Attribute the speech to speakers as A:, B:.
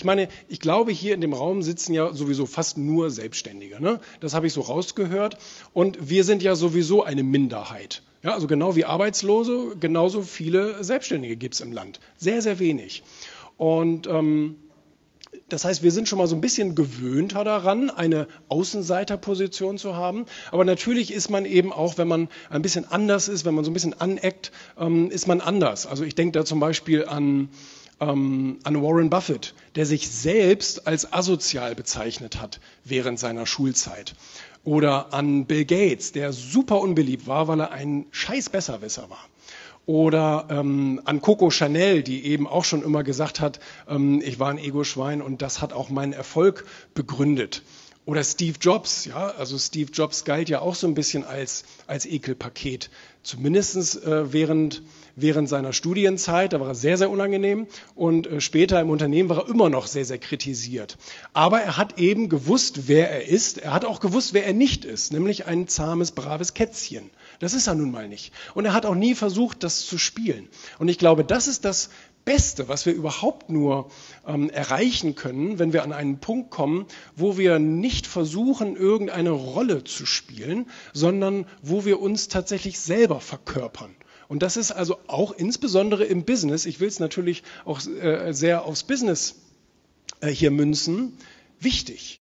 A: Ich meine, ich glaube, hier in dem Raum sitzen ja sowieso fast nur Selbstständige. Ne? Das habe ich so rausgehört. Und wir sind ja sowieso eine Minderheit. Ja, also genau wie Arbeitslose, genauso viele Selbstständige gibt es im Land. Sehr, sehr wenig. Und ähm, das heißt, wir sind schon mal so ein bisschen gewöhnter daran, eine Außenseiterposition zu haben. Aber natürlich ist man eben auch, wenn man ein bisschen anders ist, wenn man so ein bisschen aneckt, ähm, ist man anders. Also ich denke da zum Beispiel an, ähm, an Warren Buffett, der sich selbst als asozial bezeichnet hat während seiner Schulzeit. Oder an Bill Gates, der super unbeliebt war, weil er ein scheiß Besserwisser war. Oder ähm, an Coco Chanel, die eben auch schon immer gesagt hat, ähm, ich war ein Ego-Schwein und das hat auch meinen Erfolg begründet. Oder Steve Jobs, ja, also Steve Jobs galt ja auch so ein bisschen als, als Ekelpaket. Zumindest äh, während, während seiner Studienzeit, da war er sehr, sehr unangenehm und äh, später im Unternehmen war er immer noch sehr, sehr kritisiert. Aber er hat eben gewusst, wer er ist. Er hat auch gewusst, wer er nicht ist, nämlich ein zahmes, braves Kätzchen. Das ist er nun mal nicht. Und er hat auch nie versucht, das zu spielen. Und ich glaube, das ist das Beste, was wir überhaupt nur ähm, erreichen können, wenn wir an einen Punkt kommen, wo wir nicht versuchen, irgendeine Rolle zu spielen, sondern wo wir uns tatsächlich selber verkörpern. Und das ist also auch insbesondere im Business, ich will es natürlich auch äh, sehr aufs Business äh, hier münzen, wichtig.